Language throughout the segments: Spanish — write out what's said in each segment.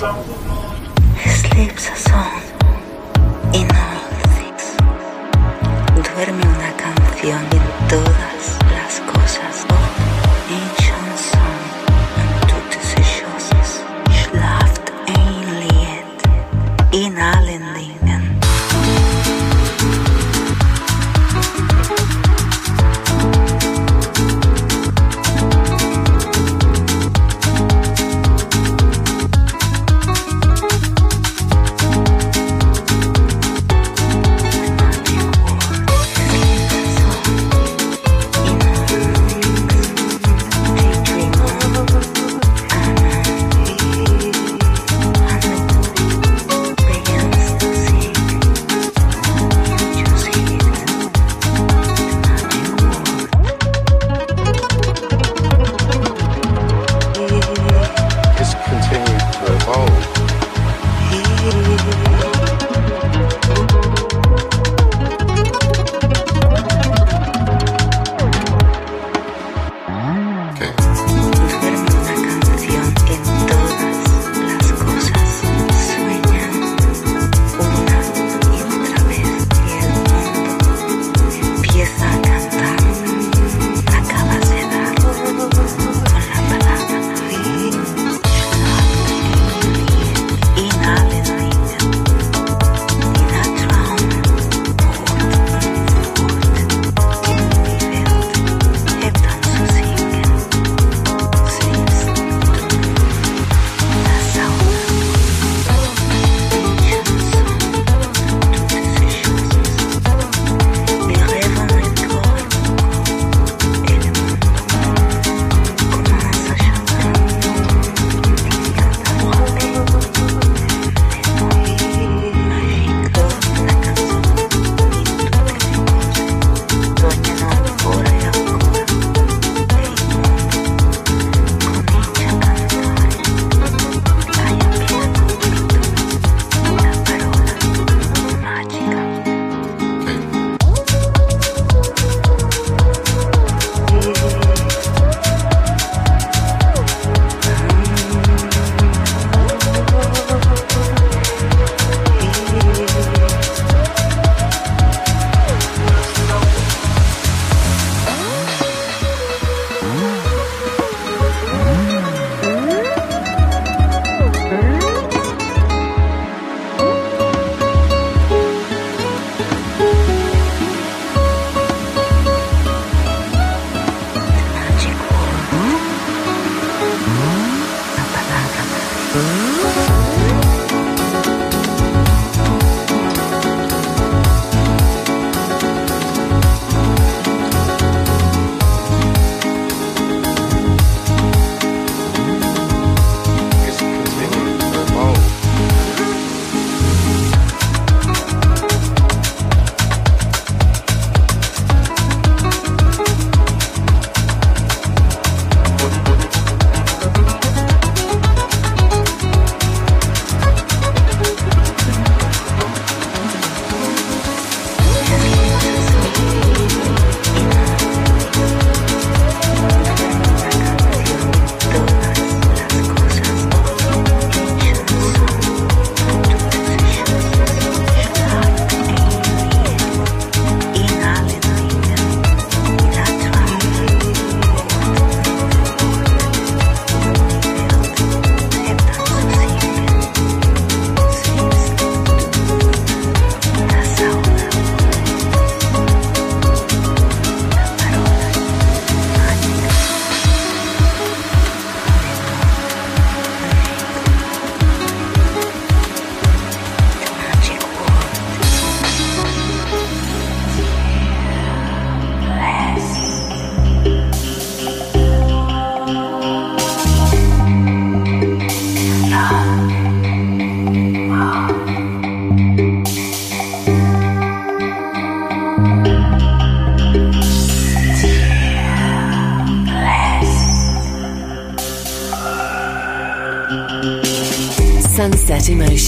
Sleeps a song in all things. Duerme una canción en todo.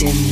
Sunset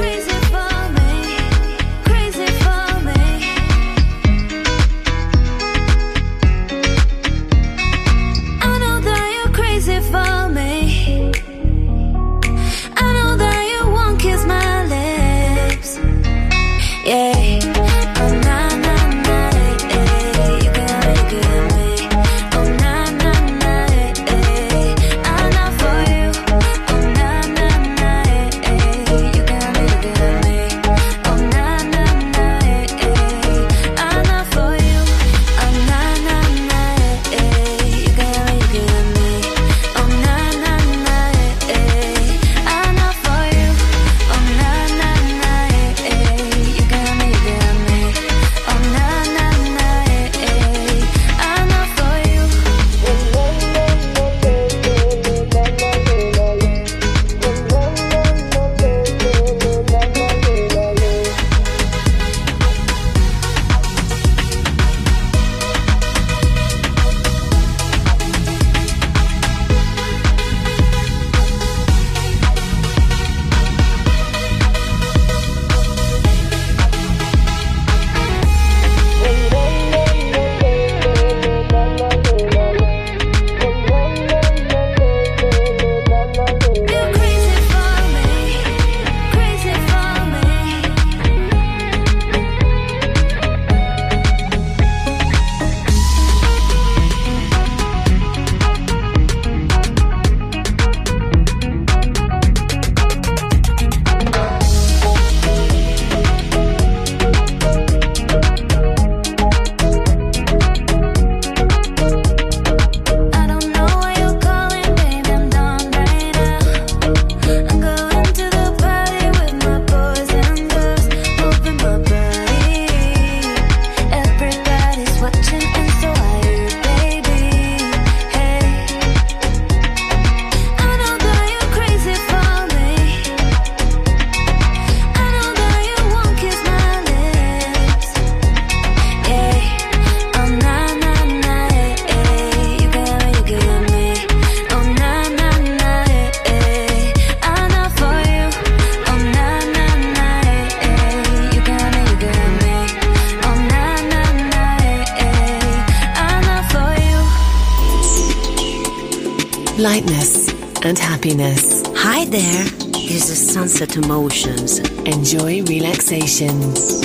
soft motions. Enjoy relaxations.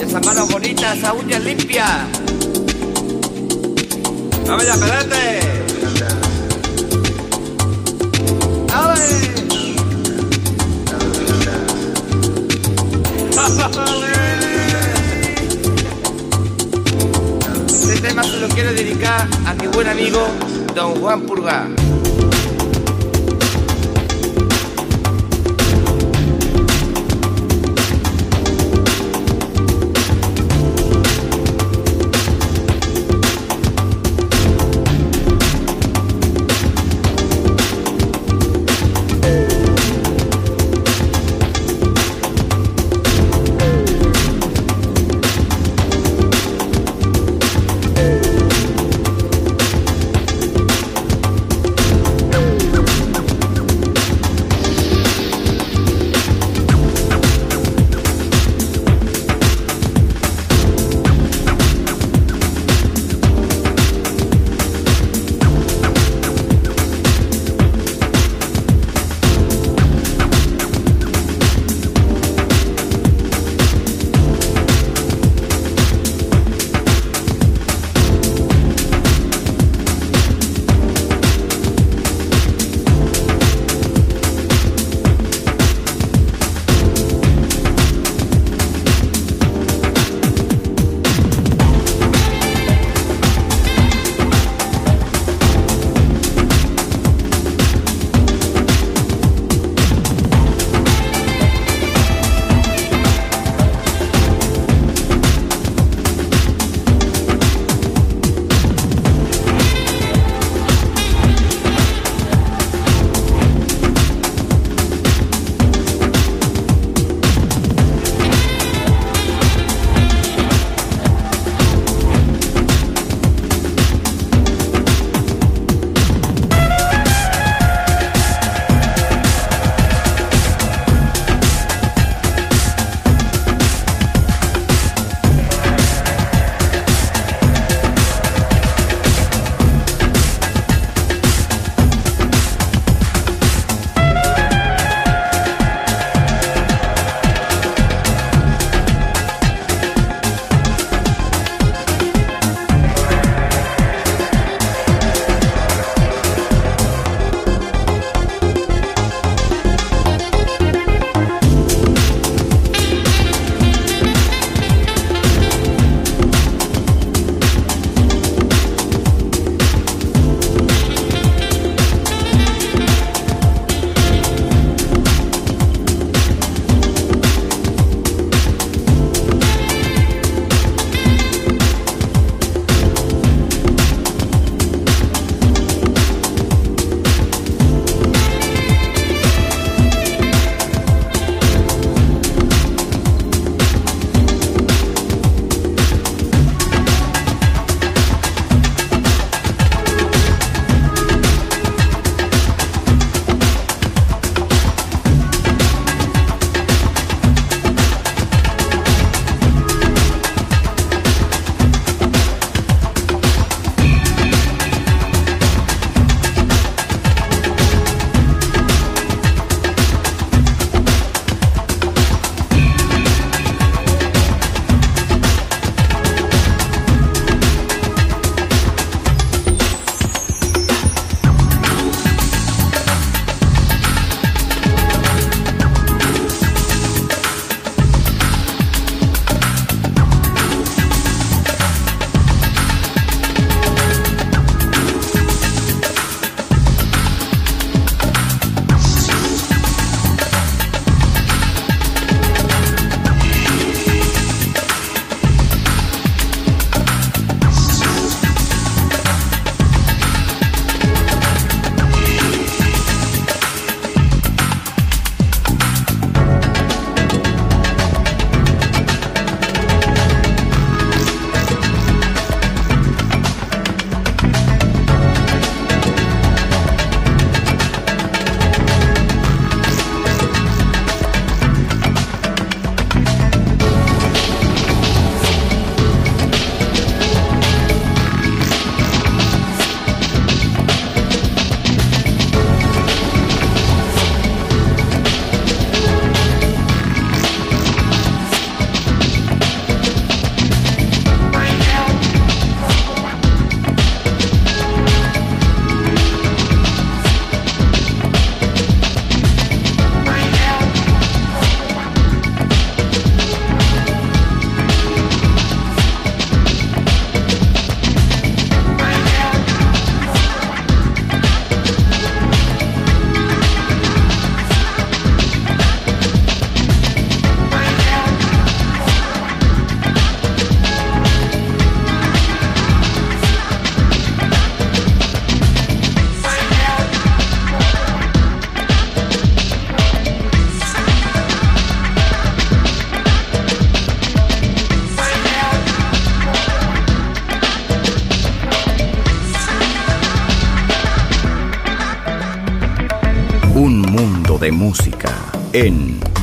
Esa mano bonita, esa uña limpia. ¡Vamos ya! Este tema se lo quiero dedicar a mi buen amigo Don Juan Purga.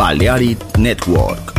Balearic Network.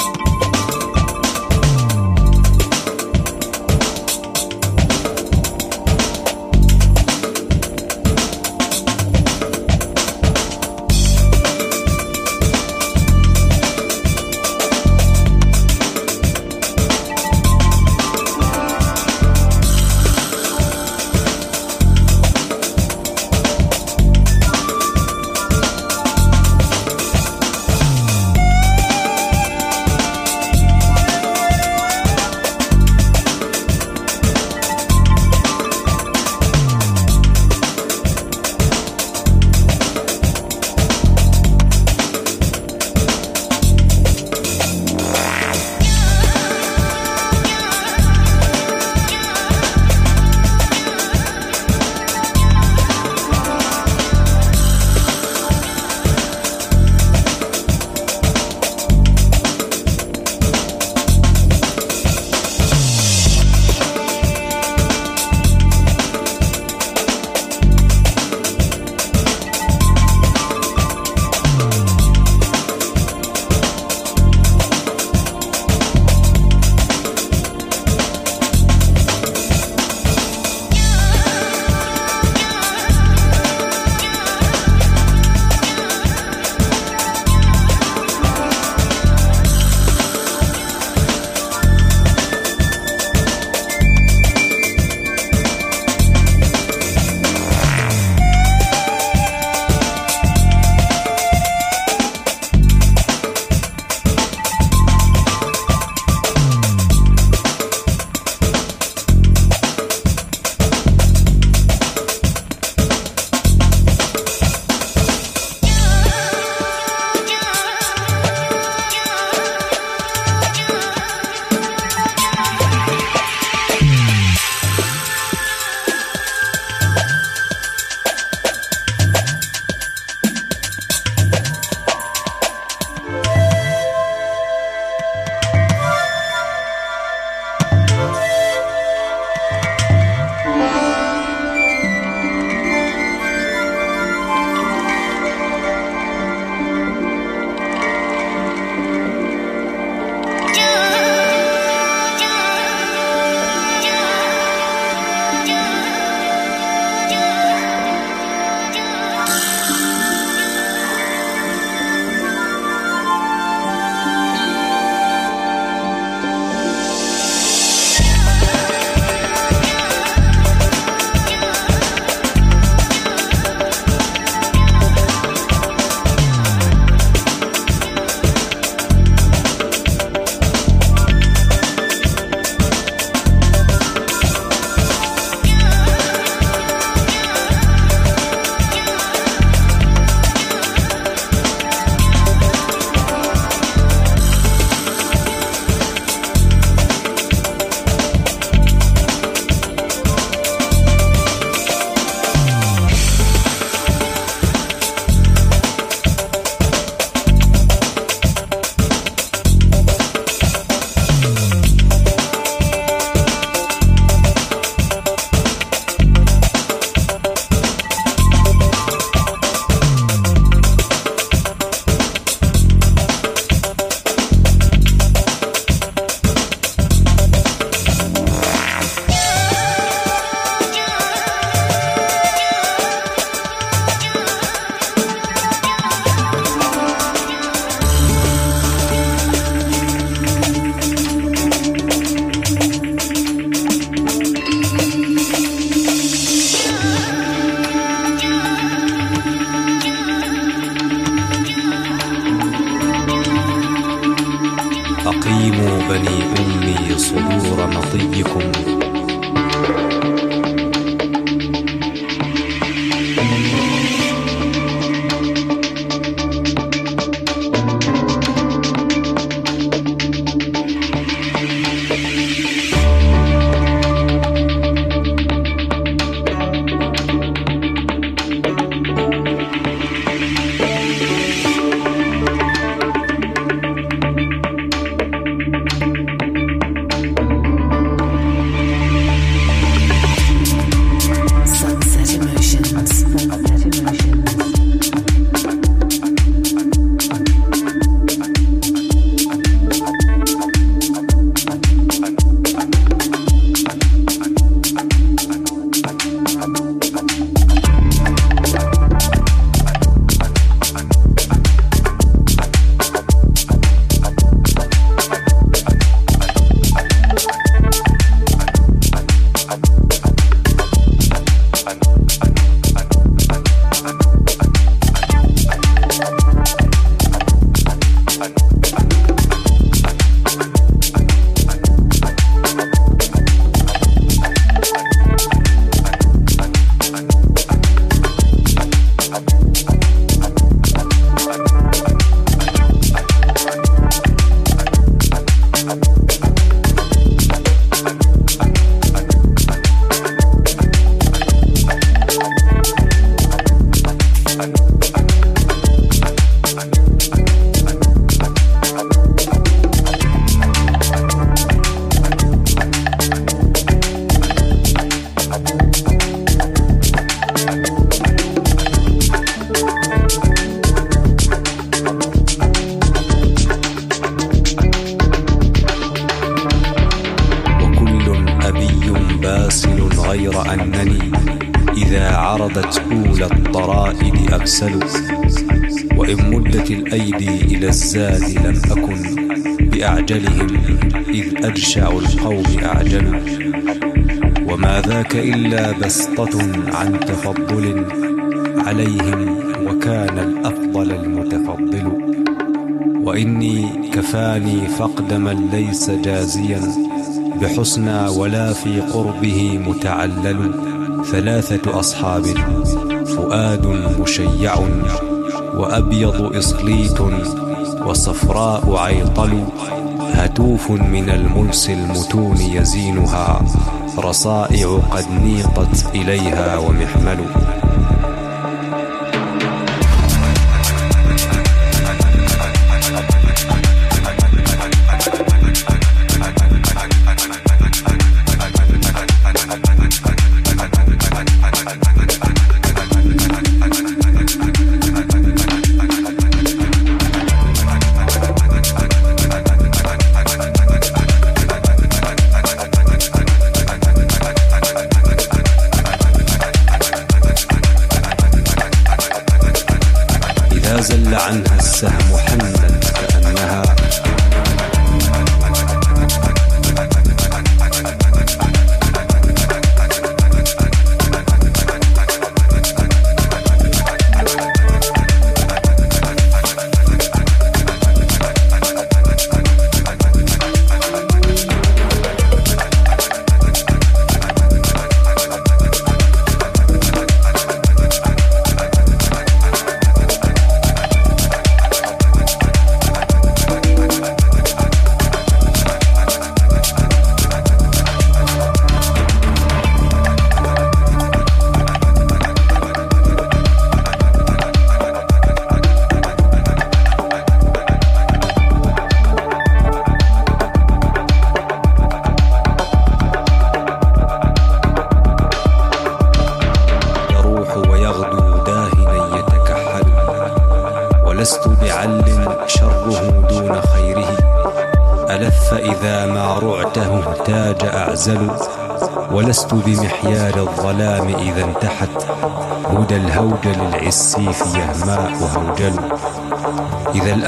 ليس جازيا بحسنى ولا في قربه متعلل. ثلاثة أصحاب. فؤاد مشيع وأبيض إصليت وصفراء عيطل. هتوف من الملس المتون يزينها. رصائع قد نيطت إليها ومحمل.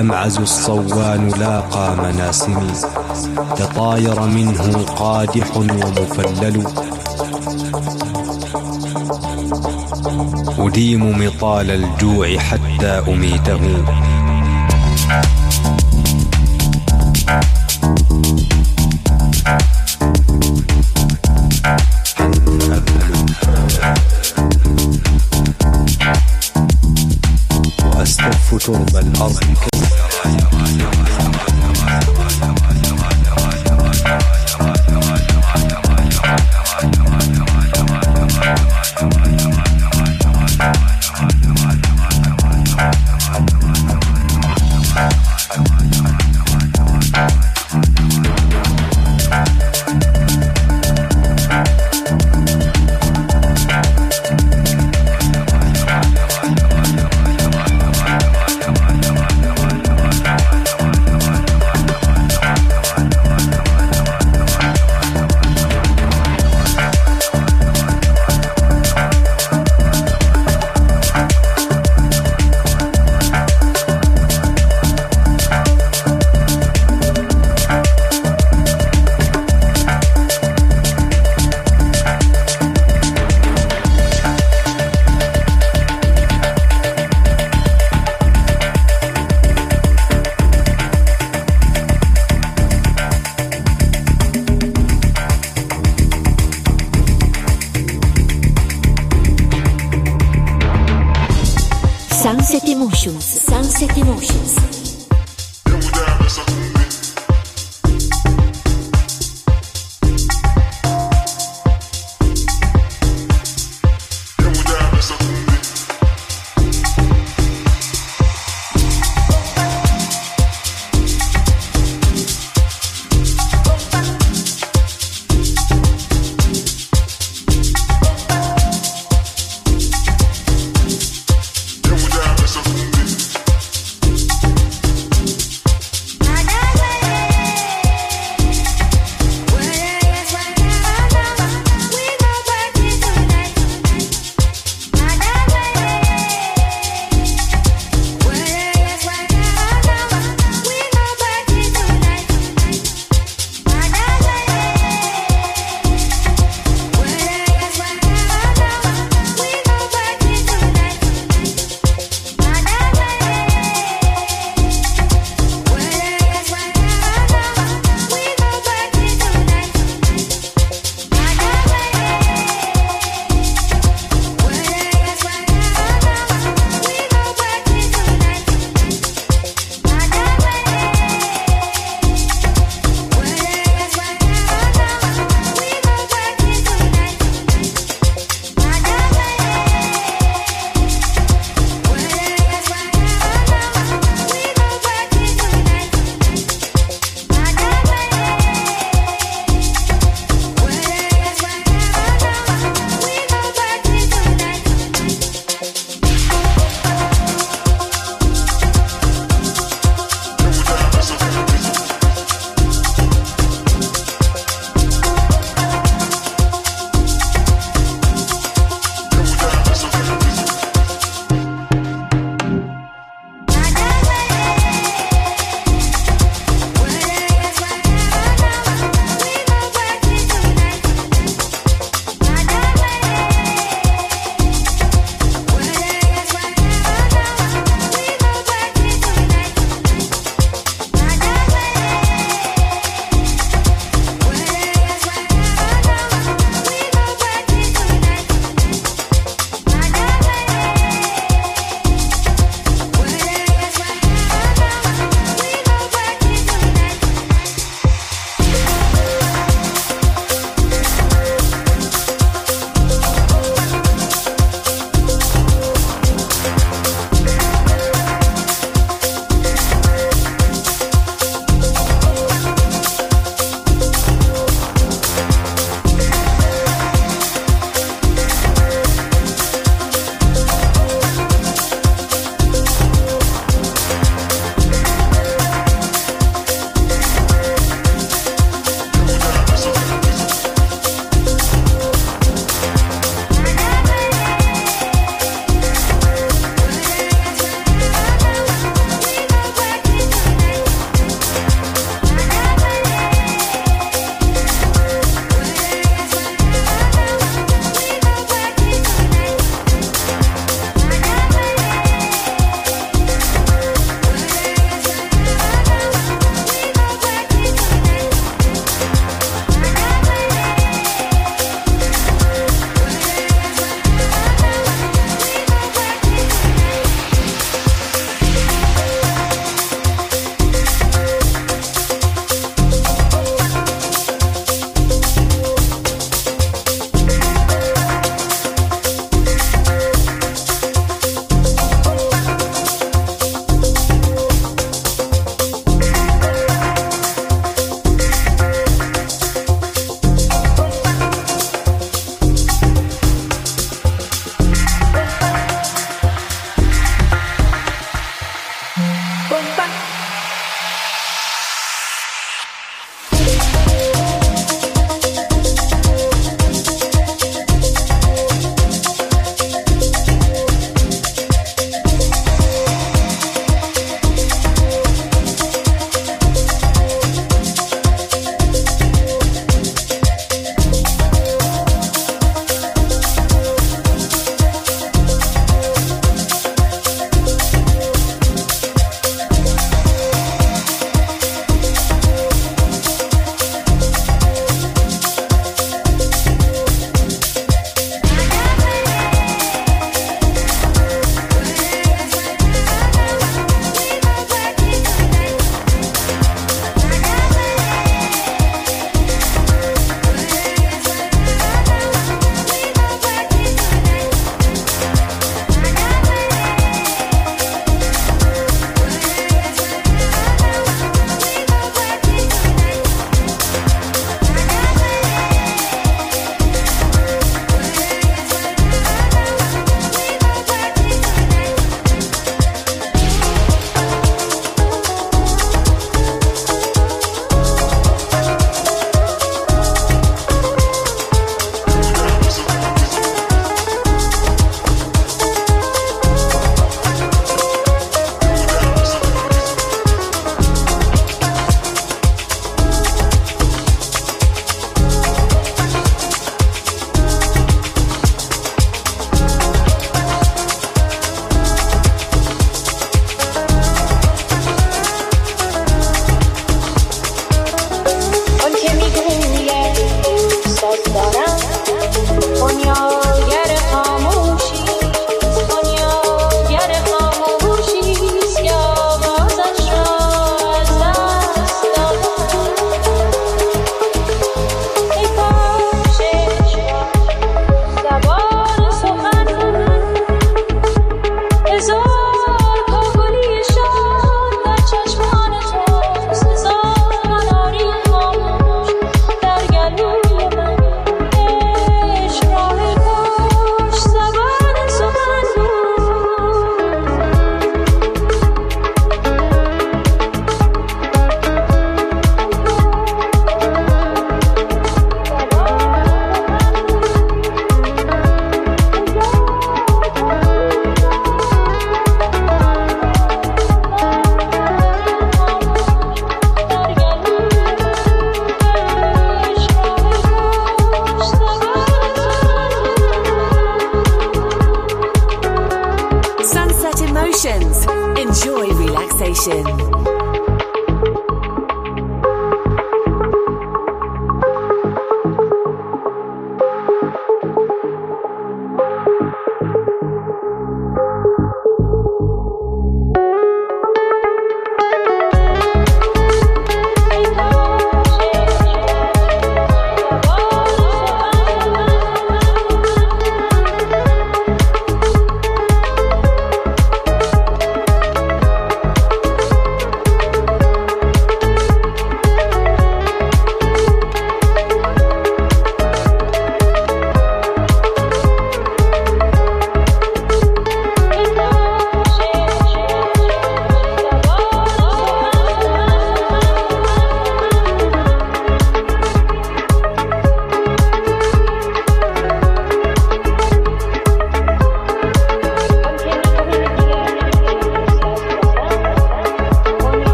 الأمعز الصوان لاقى مناسمي تطاير منه قادح ومفلل. أديم مطال الجوع حتى أميته.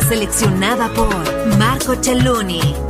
seleccionada por Marco Celloni.